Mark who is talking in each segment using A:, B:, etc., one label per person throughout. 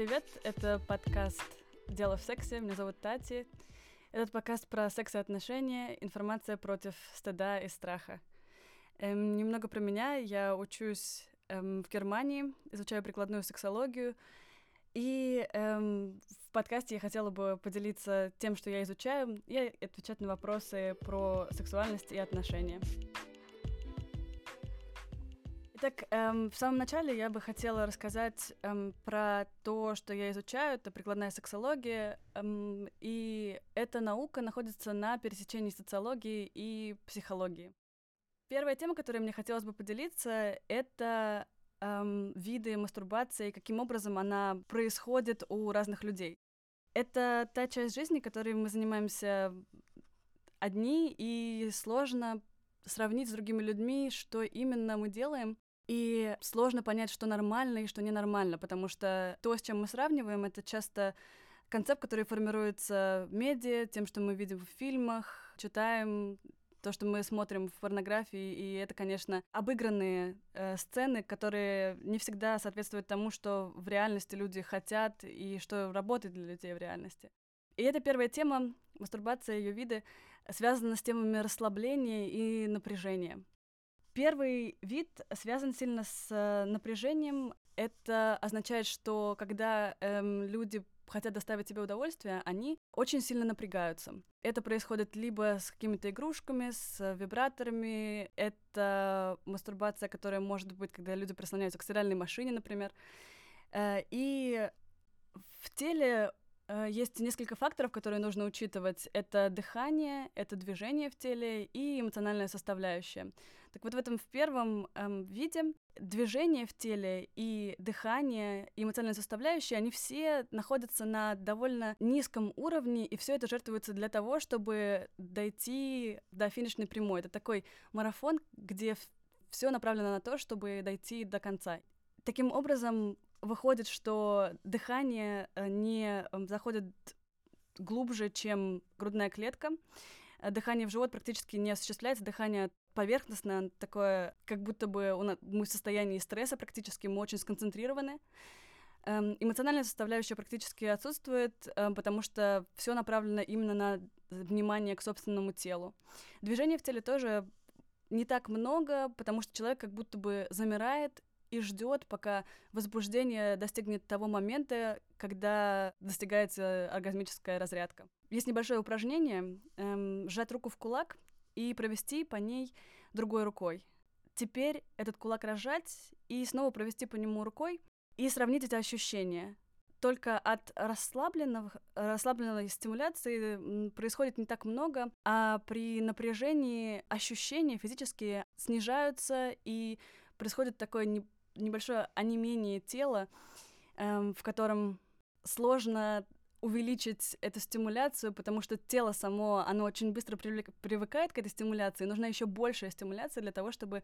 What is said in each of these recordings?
A: привет! Это подкаст «Дело в сексе». Меня зовут Тати. Этот подкаст про секс и отношения, информация против стыда и страха. Эм, немного про меня. Я учусь эм, в Германии, изучаю прикладную сексологию. И эм, в подкасте я хотела бы поделиться тем, что я изучаю, и отвечать на вопросы про сексуальность и отношения. Итак, эм, в самом начале я бы хотела рассказать эм, про то, что я изучаю. Это прикладная сексология, эм, и эта наука находится на пересечении социологии и психологии. Первая тема, которой мне хотелось бы поделиться, это эм, виды мастурбации, каким образом она происходит у разных людей. Это та часть жизни, которой мы занимаемся одни, и сложно сравнить с другими людьми, что именно мы делаем, и сложно понять, что нормально и что ненормально, потому что то, с чем мы сравниваем, это часто концепт, который формируется в медиа, тем, что мы видим в фильмах, читаем, то, что мы смотрим в порнографии, и это, конечно, обыгранные э, сцены, которые не всегда соответствуют тому, что в реальности люди хотят и что работает для людей в реальности. И это первая тема, мастурбация, ее виды, связана с темами расслабления и напряжения. Первый вид связан сильно с напряжением. Это означает, что когда эм, люди хотят доставить тебе удовольствие, они очень сильно напрягаются. Это происходит либо с какими-то игрушками, с вибраторами, это мастурбация, которая может быть, когда люди прислоняются к стиральной машине, например. Э, и в теле есть несколько факторов, которые нужно учитывать. Это дыхание, это движение в теле и эмоциональная составляющая. Так вот в этом в первом эм, виде движение в теле и дыхание и эмоциональная составляющая, они все находятся на довольно низком уровне, и все это жертвуется для того, чтобы дойти до финишной прямой. Это такой марафон, где все направлено на то, чтобы дойти до конца. Таким образом, выходит, что дыхание э, не эм, заходит глубже, чем грудная клетка. Э, дыхание в живот практически не осуществляется, дыхание поверхностное, такое, как будто бы мы в состоянии стресса практически, мы очень сконцентрированы. Эм, эмоциональная составляющая практически отсутствует, эм, потому что все направлено именно на внимание к собственному телу. Движения в теле тоже не так много, потому что человек как будто бы замирает и ждет, пока возбуждение достигнет того момента, когда достигается оргазмическая разрядка. Есть небольшое упражнение эм, сжать руку в кулак и провести по ней другой рукой. Теперь этот кулак разжать и снова провести по нему рукой и сравнить эти ощущения. Только от расслабленного, расслабленной стимуляции происходит не так много, а при напряжении ощущения физические снижаются и происходит такое небольшое онемение тела, эм, в котором сложно увеличить эту стимуляцию, потому что тело само, оно очень быстро привлек, привыкает к этой стимуляции. Нужна еще большая стимуляция для того, чтобы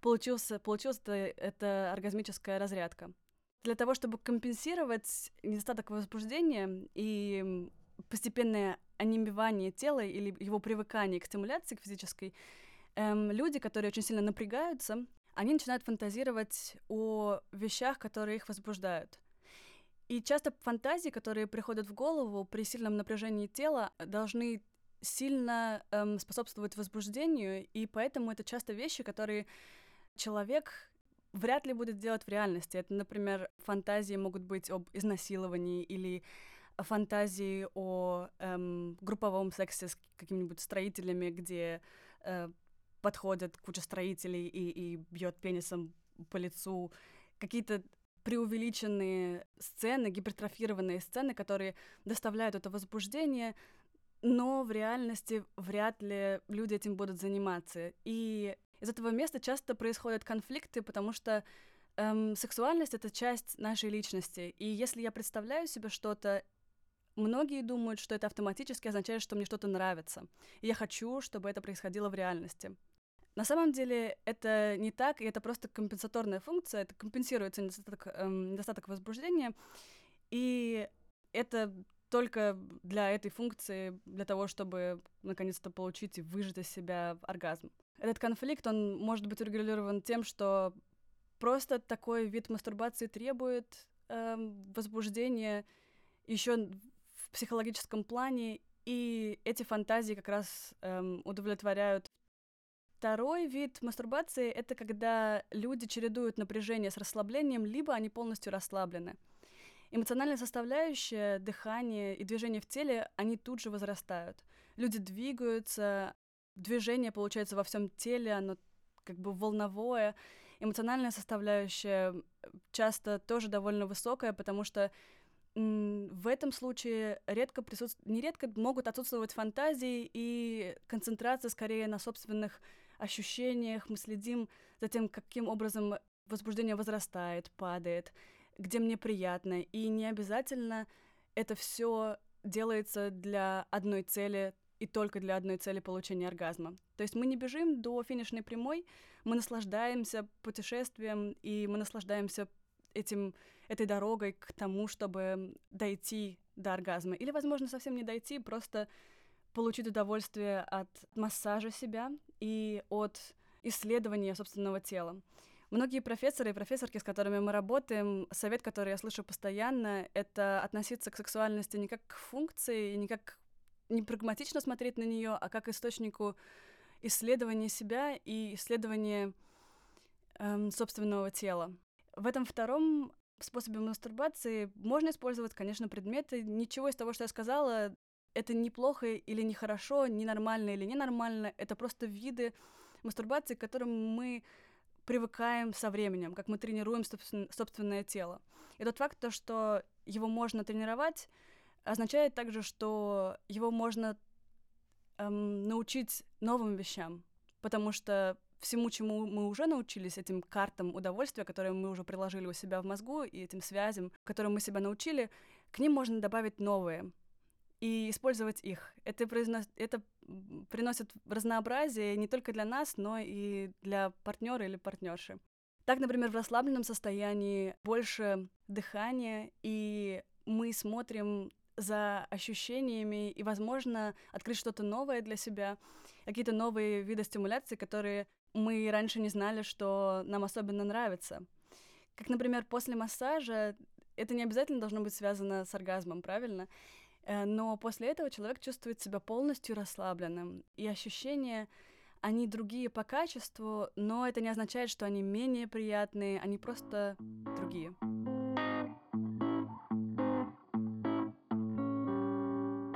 A: получился, получилась эта, оргазмическая разрядка. Для того, чтобы компенсировать недостаток возбуждения и постепенное онемевание тела или его привыкание к стимуляции к физической, эм, люди, которые очень сильно напрягаются, они начинают фантазировать о вещах, которые их возбуждают. И часто фантазии, которые приходят в голову при сильном напряжении тела, должны сильно эм, способствовать возбуждению, и поэтому это часто вещи, которые человек вряд ли будет делать в реальности. Это, например, фантазии могут быть об изнасиловании или фантазии о эм, групповом сексе с какими-нибудь строителями, где э, подходят куча строителей и, и бьет пенисом по лицу, какие-то преувеличенные сцены, гипертрофированные сцены, которые доставляют это возбуждение, но в реальности вряд ли люди этим будут заниматься. И из этого места часто происходят конфликты, потому что эм, сексуальность это часть нашей личности. И если я представляю себе что-то, многие думают, что это автоматически означает, что мне что-то нравится. И я хочу, чтобы это происходило в реальности. На самом деле это не так, и это просто компенсаторная функция, это компенсируется недостаток, эм, недостаток возбуждения, и это только для этой функции, для того, чтобы наконец-то получить и выжать из себя оргазм. Этот конфликт, он может быть урегулирован тем, что просто такой вид мастурбации требует эм, возбуждение еще в психологическом плане, и эти фантазии как раз эм, удовлетворяют. Второй вид мастурбации — это когда люди чередуют напряжение с расслаблением, либо они полностью расслаблены. Эмоциональная составляющая, дыхание и движение в теле, они тут же возрастают. Люди двигаются, движение получается во всем теле, оно как бы волновое. Эмоциональная составляющая часто тоже довольно высокая, потому что в этом случае редко присутств... нередко могут отсутствовать фантазии и концентрация скорее на собственных ощущениях. Мы следим за тем, каким образом возбуждение возрастает, падает, где мне приятно. И не обязательно это все делается для одной цели и только для одной цели получения оргазма. То есть мы не бежим до финишной прямой, мы наслаждаемся путешествием, и мы наслаждаемся этим, этой дорогой к тому, чтобы дойти до оргазма. Или, возможно, совсем не дойти, просто получить удовольствие от массажа себя и от исследования собственного тела. Многие профессоры и профессорки, с которыми мы работаем, совет, который я слышу постоянно, это относиться к сексуальности не как к функции, не как не прагматично смотреть на нее, а как источнику исследования себя и исследования эм, собственного тела. В этом втором способе мастурбации можно использовать, конечно, предметы. Ничего из того, что я сказала, это неплохо или нехорошо, ненормально или ненормально. Это просто виды мастурбации, к которым мы привыкаем со временем, как мы тренируем собственное тело. И тот факт, то, что его можно тренировать, означает также, что его можно эм, научить новым вещам, потому что всему, чему мы уже научились, этим картам удовольствия, которые мы уже приложили у себя в мозгу, и этим связям, которым мы себя научили, к ним можно добавить новые и использовать их. Это, произнос... это приносит разнообразие не только для нас, но и для партнера или партнерши. Так, например, в расслабленном состоянии больше дыхания, и мы смотрим за ощущениями и, возможно, открыть что-то новое для себя, какие-то новые виды стимуляции, которые мы раньше не знали, что нам особенно нравится. Как, например, после массажа это не обязательно должно быть связано с оргазмом, правильно? Э, но после этого человек чувствует себя полностью расслабленным, и ощущения, они другие по качеству, но это не означает, что они менее приятные, они просто другие.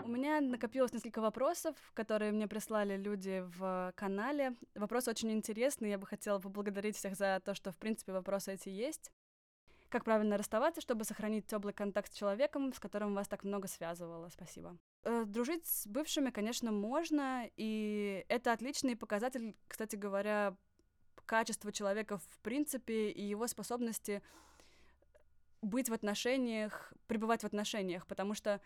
A: У меня накопилось несколько вопросов, которые мне прислали люди в канале. Вопросы очень интересные, я бы хотела поблагодарить всех за то, что, в принципе, вопросы эти есть. Как правильно расставаться, чтобы сохранить теплый контакт с человеком, с которым вас так много связывало? Спасибо. Э, дружить с бывшими, конечно, можно, и это отличный показатель, кстати говоря, качества человека в принципе и его способности быть в отношениях, пребывать в отношениях, потому что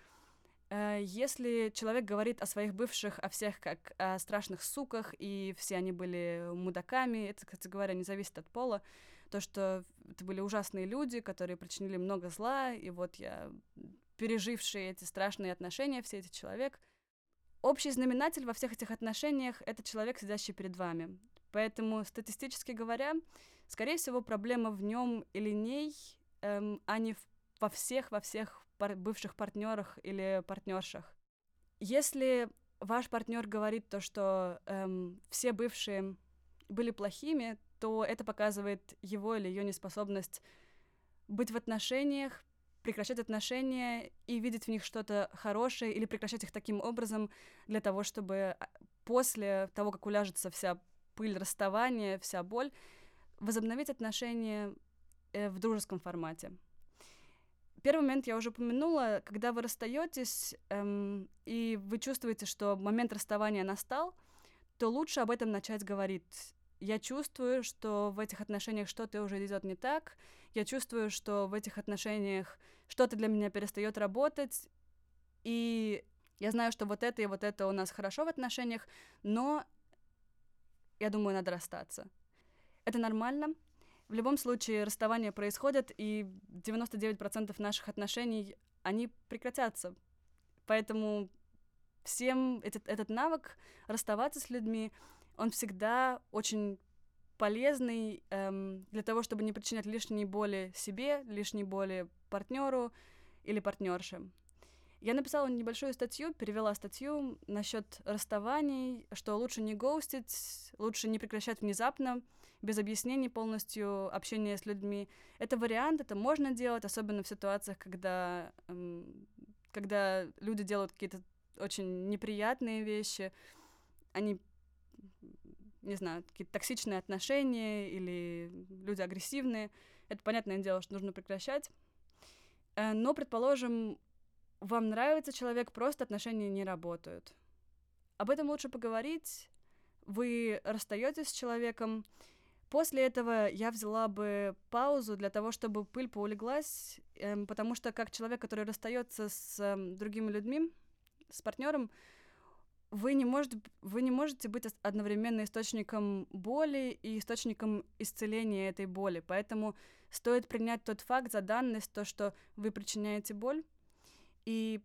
A: э, если человек говорит о своих бывших, о всех как о страшных суках, и все они были мудаками, это, кстати говоря, не зависит от пола, то, что это были ужасные люди, которые причинили много зла, и вот я, переживший эти страшные отношения, все эти человек. Общий знаменатель во всех этих отношениях — это человек, сидящий перед вами. Поэтому, статистически говоря, скорее всего, проблема в нем или ней, эм, а не в, во всех, во всех пар- бывших партнерах или партнершах. Если ваш партнер говорит то, что эм, все бывшие были плохими, то это показывает его или ее неспособность быть в отношениях, прекращать отношения и видеть в них что-то хорошее или прекращать их таким образом для того, чтобы а, после того, как уляжется вся пыль расставания, вся боль, возобновить отношения э, в дружеском формате. Первый момент я уже упомянула, когда вы расстаетесь эм, и вы чувствуете, что момент расставания настал, то лучше об этом начать говорить я чувствую, что в этих отношениях что-то уже идет не так. Я чувствую, что в этих отношениях что-то для меня перестает работать. И я знаю, что вот это и вот это у нас хорошо в отношениях, но я думаю, надо расстаться. Это нормально. В любом случае, расставание происходит, и 99% наших отношений, они прекратятся. Поэтому всем этот, этот навык расставаться с людьми, он всегда очень полезный эм, для того, чтобы не причинять лишней боли себе, лишней боли партнеру или партнерше. Я написала небольшую статью, перевела статью насчет расставаний, что лучше не гоустить, лучше не прекращать внезапно, без объяснений полностью общение с людьми. Это вариант, это можно делать, особенно в ситуациях, когда, эм, когда люди делают какие-то очень неприятные вещи, они, не знаю, какие-то токсичные отношения или люди агрессивные. Это понятное дело, что нужно прекращать. Э, но, предположим, вам нравится человек, просто отношения не работают. Об этом лучше поговорить. Вы расстаетесь с человеком. После этого я взяла бы паузу для того, чтобы пыль поулеглась, эм, потому что как человек, который расстается с эм, другими людьми, с партнером, вы не, можете, вы не можете быть одновременно источником боли и источником исцеления этой боли. Поэтому стоит принять тот факт за данность, то, что вы причиняете боль, и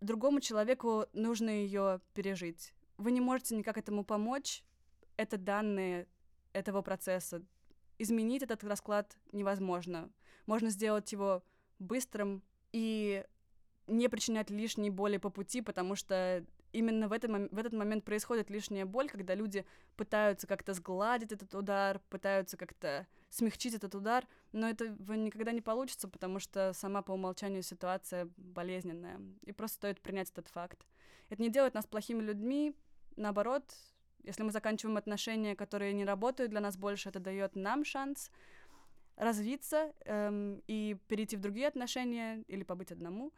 A: другому человеку нужно ее пережить. Вы не можете никак этому помочь. Это данные этого процесса. Изменить этот расклад невозможно. Можно сделать его быстрым и не причинять лишней боли по пути, потому что именно в этот, в этот момент происходит лишняя боль, когда люди пытаются как-то сгладить этот удар, пытаются как-то смягчить этот удар, но это никогда не получится, потому что сама по умолчанию ситуация болезненная, и просто стоит принять этот факт. Это не делает нас плохими людьми, наоборот, если мы заканчиваем отношения, которые не работают для нас больше, это дает нам шанс развиться эм, и перейти в другие отношения или побыть одному,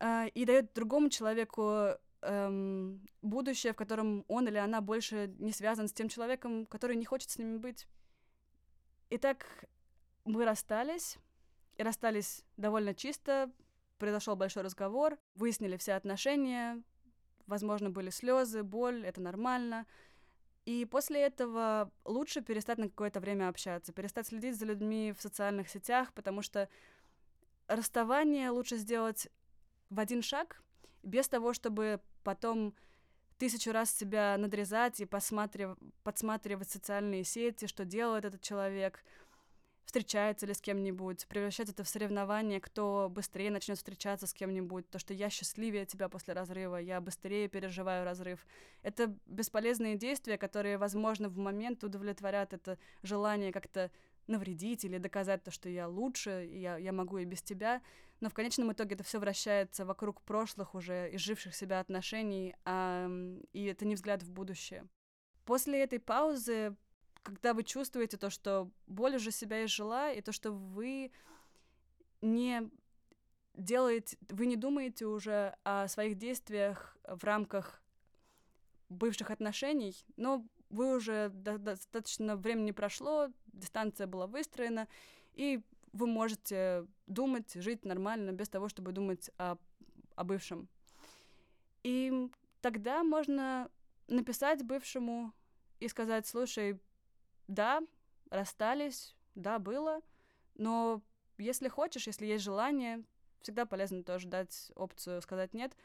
A: э, и дает другому человеку эм, будущее, в котором он или она больше не связан с тем человеком, который не хочет с ними быть. Итак, мы расстались, и расстались довольно чисто, произошел большой разговор, выяснили все отношения, возможно, были слезы, боль, это нормально. И после этого лучше перестать на какое-то время общаться, перестать следить за людьми в социальных сетях, потому что расставание лучше сделать в один шаг, без того, чтобы потом тысячу раз себя надрезать и посматрив... подсматривать социальные сети, что делает этот человек, встречается ли с кем-нибудь, превращать это в соревнование, кто быстрее начнет встречаться с кем-нибудь, то, что я счастливее тебя после разрыва, я быстрее переживаю разрыв. Это бесполезные действия, которые, возможно, в момент удовлетворят это желание как-то навредить или доказать то, что я лучше, я, я могу и без тебя. Но в конечном итоге это все вращается вокруг прошлых уже изживших себя отношений, а, и это не взгляд в будущее. После этой паузы, когда вы чувствуете то, что боль уже себя изжила, и то, что вы не делаете, вы не думаете уже о своих действиях в рамках бывших отношений, но вы уже до достаточно времени прошло, дистанция была выстроена, и вы можете думать, жить нормально, без того, чтобы думать о, о бывшем. И тогда можно написать бывшему и сказать, слушай, да, расстались, да, было, но если хочешь, если есть желание, всегда полезно тоже дать опцию сказать нет.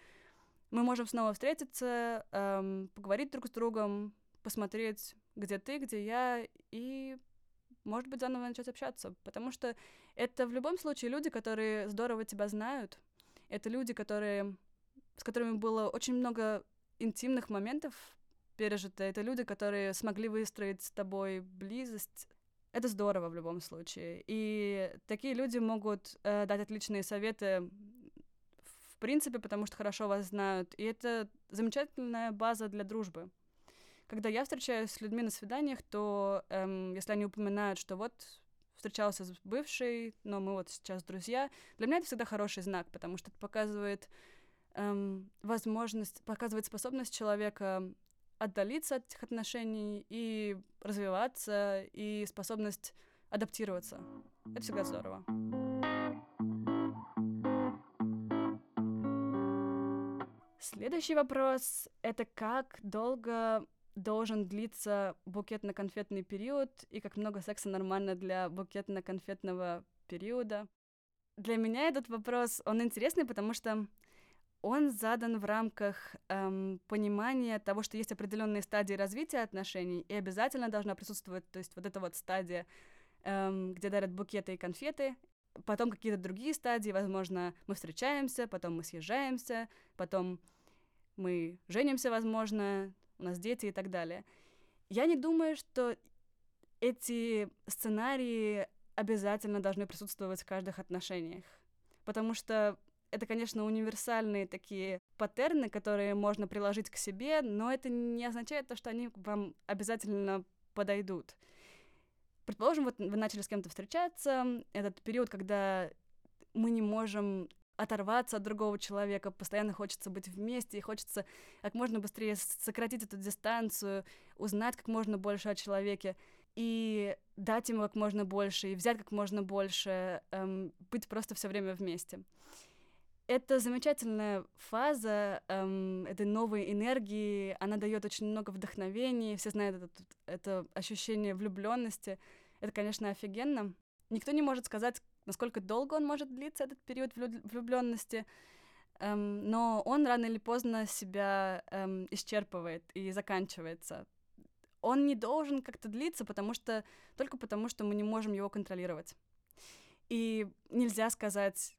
A: Мы можем снова встретиться, эм, поговорить друг с другом, посмотреть, где ты, где я, и может быть, заново начать общаться, потому что это в любом случае люди, которые здорово тебя знают, это люди, которые, с которыми было очень много интимных моментов пережито, это люди, которые смогли выстроить с тобой близость. Это здорово в любом случае. И такие люди могут э, дать отличные советы в принципе, потому что хорошо вас знают. И это замечательная база для дружбы когда я встречаюсь с людьми на свиданиях, то эм, если они упоминают, что вот встречался с бывшей, но мы вот сейчас друзья, для меня это всегда хороший знак, потому что это показывает эм, возможность, показывает способность человека отдалиться от этих отношений и развиваться, и способность адаптироваться. Это всегда здорово. Следующий вопрос — это как долго должен длиться букетно-конфетный период и как много секса нормально для букетно-конфетного периода. Для меня этот вопрос, он интересный, потому что он задан в рамках эм, понимания того, что есть определенные стадии развития отношений, и обязательно должна присутствовать, то есть вот эта вот стадия, эм, где дарят букеты и конфеты, потом какие-то другие стадии, возможно, мы встречаемся, потом мы съезжаемся, потом мы женимся, возможно, у нас дети и так далее. Я не думаю, что эти сценарии обязательно должны присутствовать в каждых отношениях, потому что это, конечно, универсальные такие паттерны, которые можно приложить к себе, но это не означает то, что они вам обязательно подойдут. Предположим, вот вы начали с кем-то встречаться, этот период, когда мы не можем оторваться от другого человека, постоянно хочется быть вместе, и хочется как можно быстрее сократить эту дистанцию, узнать как можно больше о человеке, и дать ему как можно больше, и взять как можно больше, эм, быть просто все время вместе. Это замечательная фаза эм, этой новой энергии, она дает очень много вдохновения, все знают это, это ощущение влюбленности. Это, конечно, офигенно. Никто не может сказать, насколько долго он может длиться, этот период влюбленности, эм, но он рано или поздно себя эм, исчерпывает и заканчивается. Он не должен как-то длиться, потому что только потому, что мы не можем его контролировать. И нельзя сказать,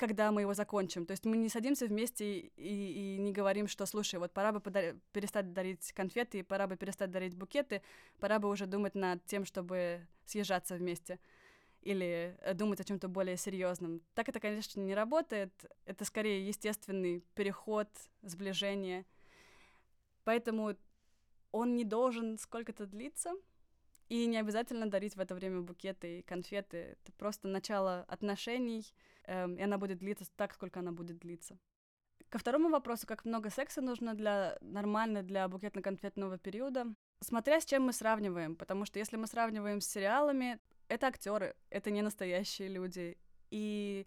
A: когда мы его закончим. То есть мы не садимся вместе и, и, и не говорим, что, слушай, вот пора бы подар- перестать дарить конфеты, пора бы перестать дарить букеты, пора бы уже думать над тем, чтобы съезжаться вместе или э, думать о чем-то более серьезном. Так это, конечно, не работает. Это скорее естественный переход, сближение. Поэтому он не должен сколько-то длиться, и не обязательно дарить в это время букеты и конфеты. Это просто начало отношений, эм, и она будет длиться так, сколько она будет длиться. Ко второму вопросу, как много секса нужно для нормально для букетно-конфетного периода. Смотря с чем мы сравниваем, потому что если мы сравниваем с сериалами, это актеры, это не настоящие люди. И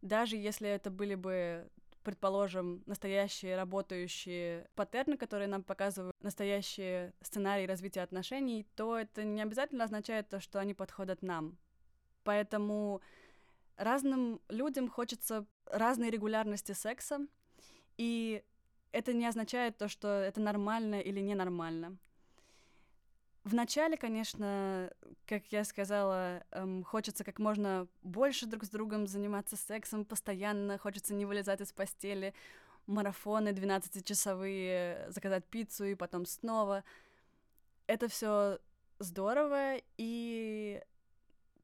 A: даже если это были бы предположим, настоящие работающие паттерны, которые нам показывают настоящие сценарии развития отношений, то это не обязательно означает то, что они подходят нам. Поэтому разным людям хочется разной регулярности секса, и это не означает то, что это нормально или ненормально. Вначале, конечно, как я сказала, эм, хочется как можно больше друг с другом заниматься сексом постоянно, хочется не вылезать из постели, марафоны 12-часовые, заказать пиццу и потом снова. Это все здорово, и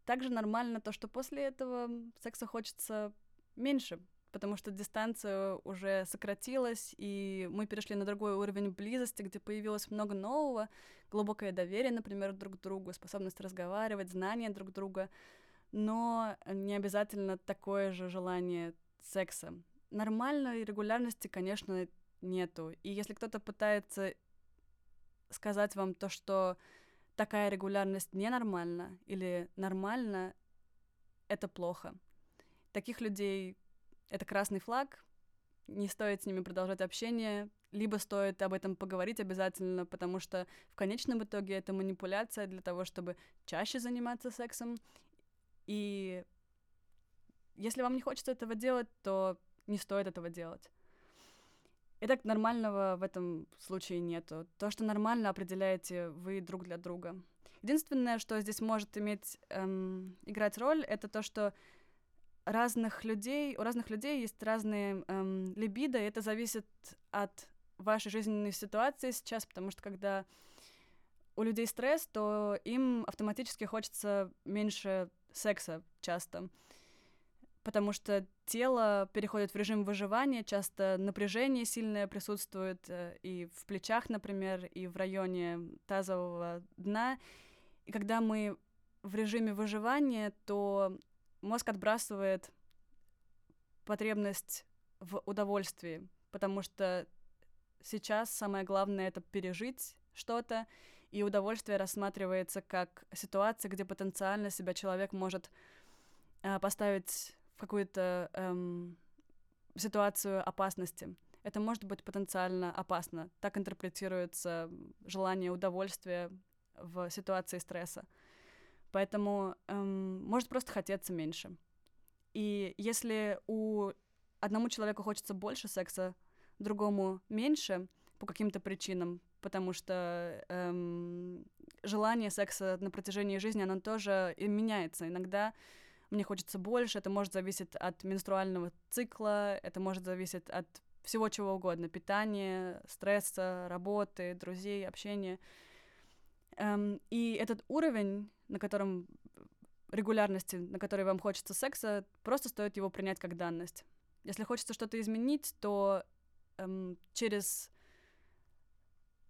A: также нормально то, что после этого секса хочется меньше, потому что дистанция уже сократилась, и мы перешли на другой уровень близости, где появилось много нового, глубокое доверие, например, друг к другу, способность разговаривать, знание друг друга, но не обязательно такое же желание секса. Нормальной регулярности, конечно, нету. И если кто-то пытается сказать вам то, что такая регулярность ненормальна или нормально, это плохо. Таких людей это красный флаг, не стоит с ними продолжать общение, либо стоит об этом поговорить обязательно, потому что в конечном итоге это манипуляция для того, чтобы чаще заниматься сексом. И если вам не хочется этого делать, то не стоит этого делать. И так нормального в этом случае нету. То, что нормально, определяете вы друг для друга. Единственное, что здесь может иметь эм, играть роль, это то, что разных людей, у разных людей есть разные эм, либидо, и это зависит от вашей жизненной ситуации сейчас, потому что когда у людей стресс, то им автоматически хочется меньше секса часто, потому что тело переходит в режим выживания, часто напряжение сильное присутствует э, и в плечах, например, и в районе тазового дна. И когда мы в режиме выживания, то мозг отбрасывает потребность в удовольствии, потому что сейчас самое главное это пережить что-то, и удовольствие рассматривается как ситуация, где потенциально себя человек может э, поставить в какую-то эм, ситуацию опасности. Это может быть потенциально опасно. Так интерпретируется желание удовольствия в ситуации стресса. Поэтому эм, может просто хотеться меньше. И если у одному человеку хочется больше секса, другому меньше по каким-то причинам, потому что эм, желание секса на протяжении жизни, оно тоже меняется. Иногда мне хочется больше, это может зависеть от менструального цикла, это может зависеть от всего чего угодно, питания, стресса, работы, друзей, общения. Эм, и этот уровень, на котором регулярности, на которой вам хочется секса, просто стоит его принять как данность. Если хочется что-то изменить, то эм, через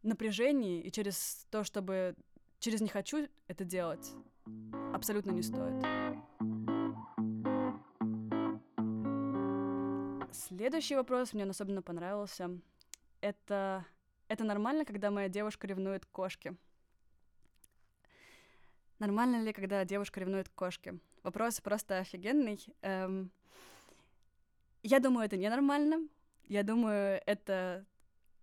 A: напряжение и через то, чтобы через не хочу это делать, абсолютно не стоит. Следующий вопрос мне особенно понравился. Это, это нормально, когда моя девушка ревнует к кошке? Нормально ли, когда девушка ревнует к кошке? Вопрос просто офигенный. Эм, я думаю, это ненормально. Я думаю, это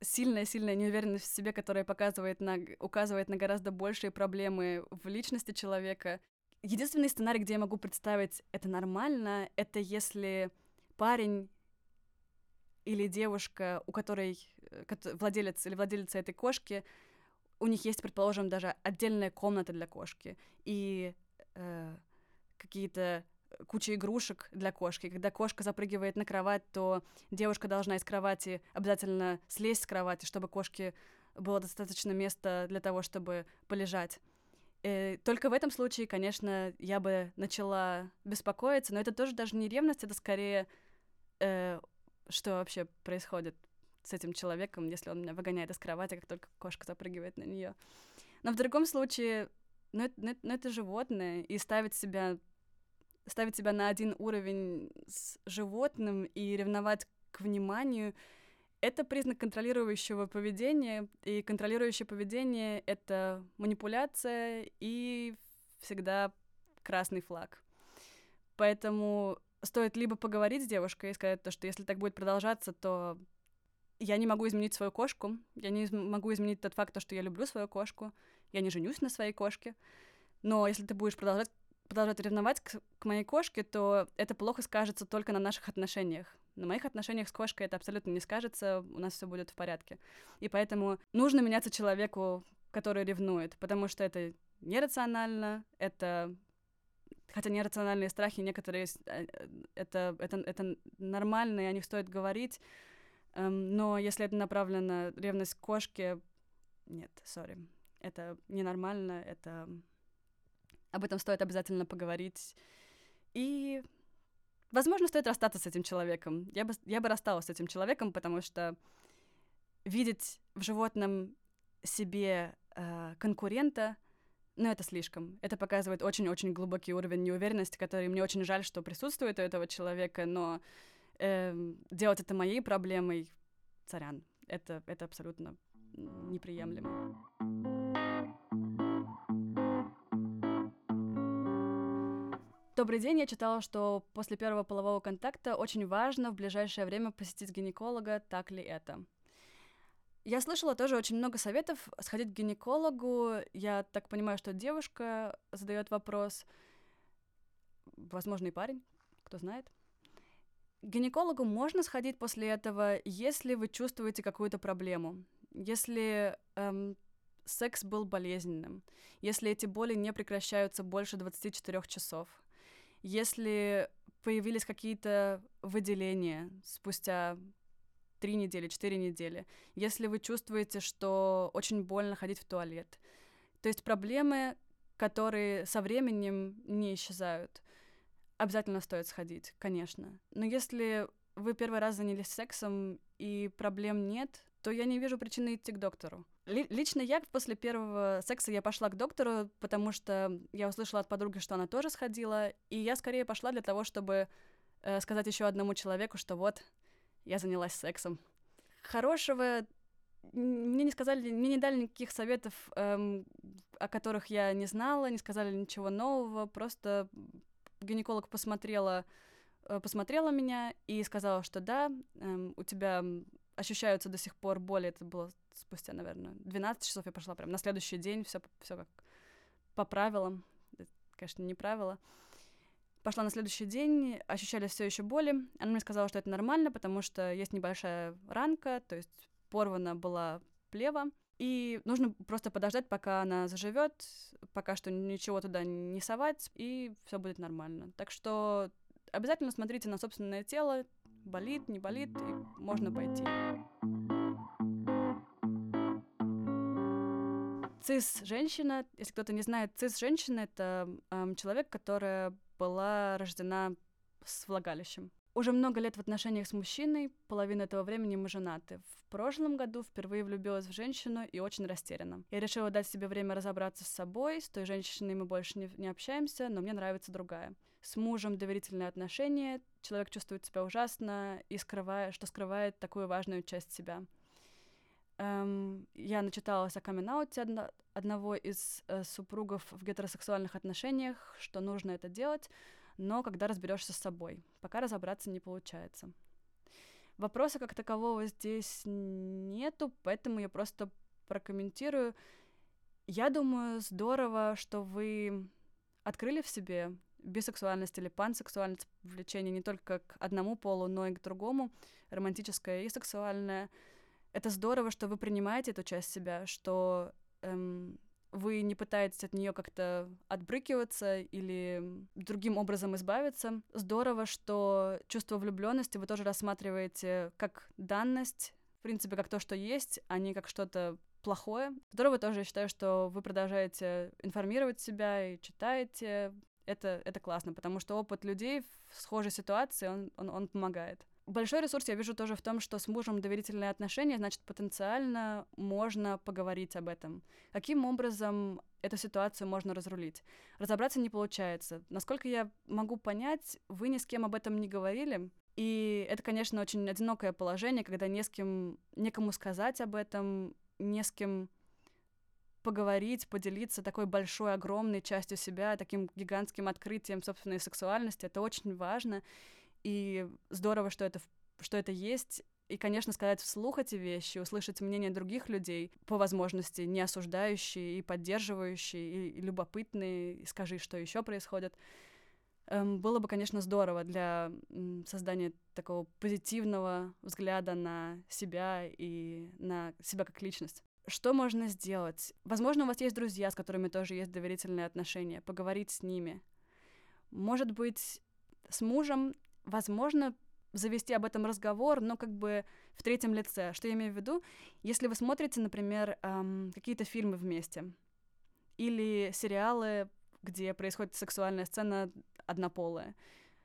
A: сильная-сильная неуверенность в себе, которая показывает на, указывает на гораздо большие проблемы в личности человека. Единственный сценарий, где я могу представить это нормально, это если парень или девушка, у которой э, владелец или владелица этой кошки, у них есть, предположим, даже отдельная комната для кошки и э, какие-то куча игрушек для кошки. Когда кошка запрыгивает на кровать, то девушка должна из кровати обязательно слезть с кровати, чтобы кошке было достаточно места для того, чтобы полежать. И э, только в этом случае, конечно, я бы начала беспокоиться, но это тоже даже не ревность, это скорее э, что вообще происходит с этим человеком, если он меня выгоняет из кровати, как только кошка запрыгивает на нее. Но в другом случае, ну ну, ну это животное, и ставить себя, ставить себя на один уровень с животным и ревновать к вниманию — это признак контролирующего поведения, и контролирующее поведение — это манипуляция и всегда красный флаг. Поэтому стоит либо поговорить с девушкой и сказать то, что если так будет продолжаться, то я не могу изменить свою кошку, я не могу изменить тот факт, что я люблю свою кошку, я не женюсь на своей кошке, но если ты будешь продолжать продолжать ревновать к, к моей кошке, то это плохо скажется только на наших отношениях. На моих отношениях с кошкой это абсолютно не скажется, у нас все будет в порядке. И поэтому нужно меняться человеку, который ревнует, потому что это нерационально, это хотя нерациональные страхи некоторые э, это, это, это нормально, и о них стоит говорить, но если это направлено ревность к кошке, нет, сори, это ненормально, это об этом стоит обязательно поговорить. И, возможно, стоит расстаться с этим человеком. Я бы, я бы рассталась с этим человеком, потому что видеть в животном себе э, конкурента — но это слишком. Это показывает очень-очень глубокий уровень неуверенности, который мне очень жаль, что присутствует у этого человека, но э, делать это моей проблемой, царян, это, это абсолютно неприемлемо. Добрый день. Я читала, что после первого полового контакта очень важно в ближайшее время посетить гинеколога. Так ли это? Я слышала тоже очень много советов сходить к гинекологу. Я так понимаю, что девушка задает вопрос, возможно, и парень, кто знает. К гинекологу можно сходить после этого, если вы чувствуете какую-то проблему, если эм, секс был болезненным, если эти боли не прекращаются больше 24 часов, если появились какие-то выделения спустя три недели, четыре недели, если вы чувствуете, что очень больно ходить в туалет. То есть проблемы, которые со временем не исчезают. Обязательно стоит сходить, конечно. Но если вы первый раз занялись сексом и проблем нет, то я не вижу причины идти к доктору. лично я после первого секса я пошла к доктору, потому что я услышала от подруги, что она тоже сходила, и я скорее пошла для того, чтобы э, сказать еще одному человеку, что вот я занялась сексом. Хорошего мне не сказали, мне не дали никаких советов, эм, о которых я не знала, не сказали ничего нового, просто гинеколог посмотрела, э, посмотрела меня и сказала, что да, эм, у тебя ощущаются до сих пор боли, это было спустя, наверное, 12 часов я пошла прям на следующий день, все все как по правилам, это, конечно, не правила. Пошла на следующий день, ощущали все еще боли. Она мне сказала, что это нормально, потому что есть небольшая ранка, то есть порвана была плева. И нужно просто подождать, пока она заживет, пока что ничего туда не совать, и все будет нормально. Так что обязательно смотрите на собственное тело, болит, не болит, и можно пойти. Цис-женщина, если кто-то не знает, цис-женщина — это эм, человек, которая была рождена с влагалищем. Уже много лет в отношениях с мужчиной, половину этого времени мы женаты. В прошлом году впервые влюбилась в женщину и очень растеряна. Я решила дать себе время разобраться с собой, с той женщиной мы больше не, не общаемся, но мне нравится другая. С мужем доверительные отношения, человек чувствует себя ужасно и скрывая, что скрывает такую важную часть себя. Эм, я начиталась о камин одно, одного из э, супругов в гетеросексуальных отношениях, что нужно это делать, но когда разберешься с собой, пока разобраться не получается. Вопроса как такового здесь нету, поэтому я просто прокомментирую. Я думаю, здорово, что вы открыли в себе бисексуальность или пансексуальность влечение не только к одному полу, но и к другому, романтическое и сексуальное. Это здорово, что вы принимаете эту часть себя, что эм, вы не пытаетесь от нее как-то отбрыкиваться или другим образом избавиться. Здорово, что чувство влюбленности вы тоже рассматриваете как данность, в принципе, как то, что есть, а не как что-то плохое. Здорово тоже, я считаю, что вы продолжаете информировать себя и читаете. Это, это классно, потому что опыт людей в схожей ситуации, он, он, он помогает. Большой ресурс я вижу тоже в том, что с мужем доверительные отношения, значит, потенциально можно поговорить об этом. Каким образом эту ситуацию можно разрулить? Разобраться не получается. Насколько я могу понять, вы ни с кем об этом не говорили, и это, конечно, очень одинокое положение, когда не с кем, некому сказать об этом, не с кем поговорить, поделиться такой большой, огромной частью себя, таким гигантским открытием собственной сексуальности. Это очень важно. И здорово, что это, что это есть. И, конечно, сказать вслух эти вещи, услышать мнение других людей, по возможности не осуждающие и поддерживающие, и, любопытные, и скажи, что еще происходит. Эм, было бы, конечно, здорово для создания такого позитивного взгляда на себя и на себя как личность. Что можно сделать? Возможно, у вас есть друзья, с которыми тоже есть доверительные отношения, поговорить с ними. Может быть, с мужем возможно, завести об этом разговор, но как бы в третьем лице. Что я имею в виду? Если вы смотрите, например, эм, какие-то фильмы вместе или сериалы, где происходит сексуальная сцена однополая.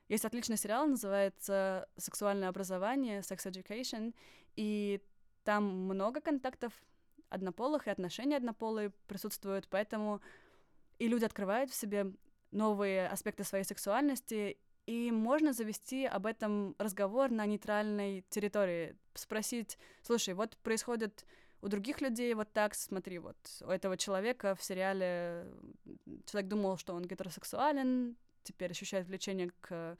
A: Есть отличный сериал, называется «Сексуальное образование», «Sex Education», и там много контактов однополых, и отношения однополые присутствуют, поэтому и люди открывают в себе новые аспекты своей сексуальности, и можно завести об этом разговор на нейтральной территории. Спросить, слушай, вот происходит у других людей вот так, смотри, вот у этого человека в сериале человек думал, что он гетеросексуален, теперь ощущает влечение к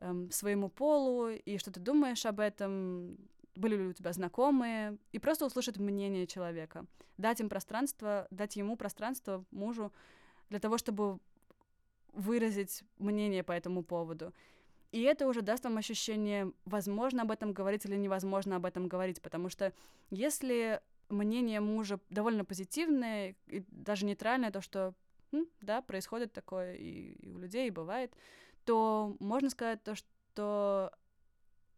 A: эм, своему полу, и что ты думаешь об этом, были ли у тебя знакомые, и просто услышать мнение человека, дать им пространство, дать ему пространство, мужу, для того, чтобы выразить мнение по этому поводу. И это уже даст вам ощущение, возможно об этом говорить или невозможно об этом говорить, потому что если мнение мужа довольно позитивное и даже нейтральное, то что м, да, происходит такое и, и у людей, и бывает, то можно сказать то, что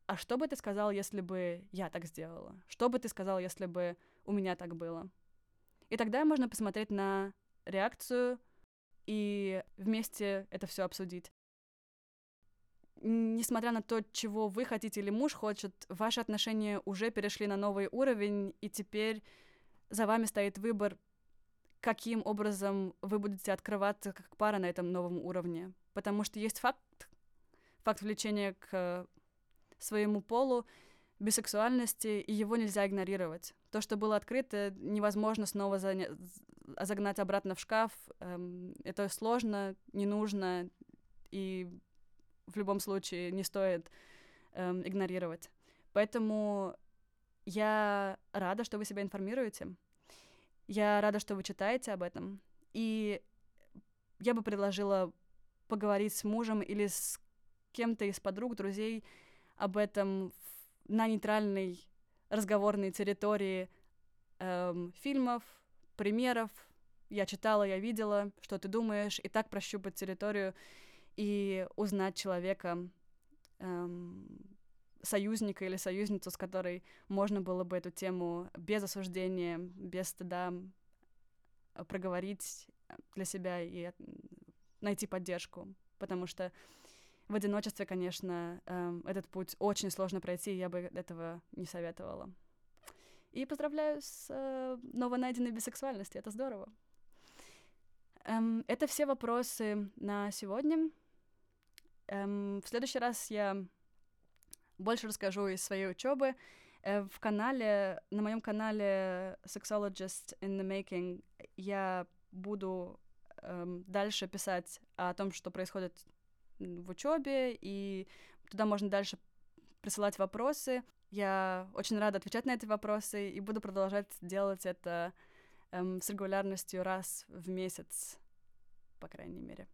A: а что бы ты сказал, если бы я так сделала? Что бы ты сказал, если бы у меня так было? И тогда можно посмотреть на реакцию и вместе это все обсудить. Несмотря на то, чего вы хотите или муж хочет, ваши отношения уже перешли на новый уровень, и теперь за вами стоит выбор, каким образом вы будете открываться как пара на этом новом уровне. Потому что есть факт, факт влечения к своему полу, бисексуальности, и его нельзя игнорировать. То, что было открыто, невозможно снова заня- загнать обратно в шкаф. Эм, это сложно, не нужно, и в любом случае не стоит эм, игнорировать. Поэтому я рада, что вы себя информируете. Я рада, что вы читаете об этом. И я бы предложила поговорить с мужем или с кем-то из подруг, друзей об этом на нейтральной разговорной территории эм, фильмов, примеров. Я читала, я видела, что ты думаешь, и так прощупать территорию и узнать человека, эм, союзника или союзницу, с которой можно было бы эту тему без осуждения, без стыда проговорить для себя и найти поддержку, потому что в одиночестве, конечно, эм, этот путь очень сложно пройти, и я бы этого не советовала. И поздравляю с э, новонайденной бисексуальностью, это здорово. Эм, это все вопросы на сегодня. Эм, в следующий раз я больше расскажу из своей учебы. Э, в канале, на моем канале Sexologist in the Making я буду эм, дальше писать о том, что происходит в учебе, и туда можно дальше присылать вопросы. Я очень рада отвечать на эти вопросы и буду продолжать делать это эм, с регулярностью раз в месяц, по крайней мере.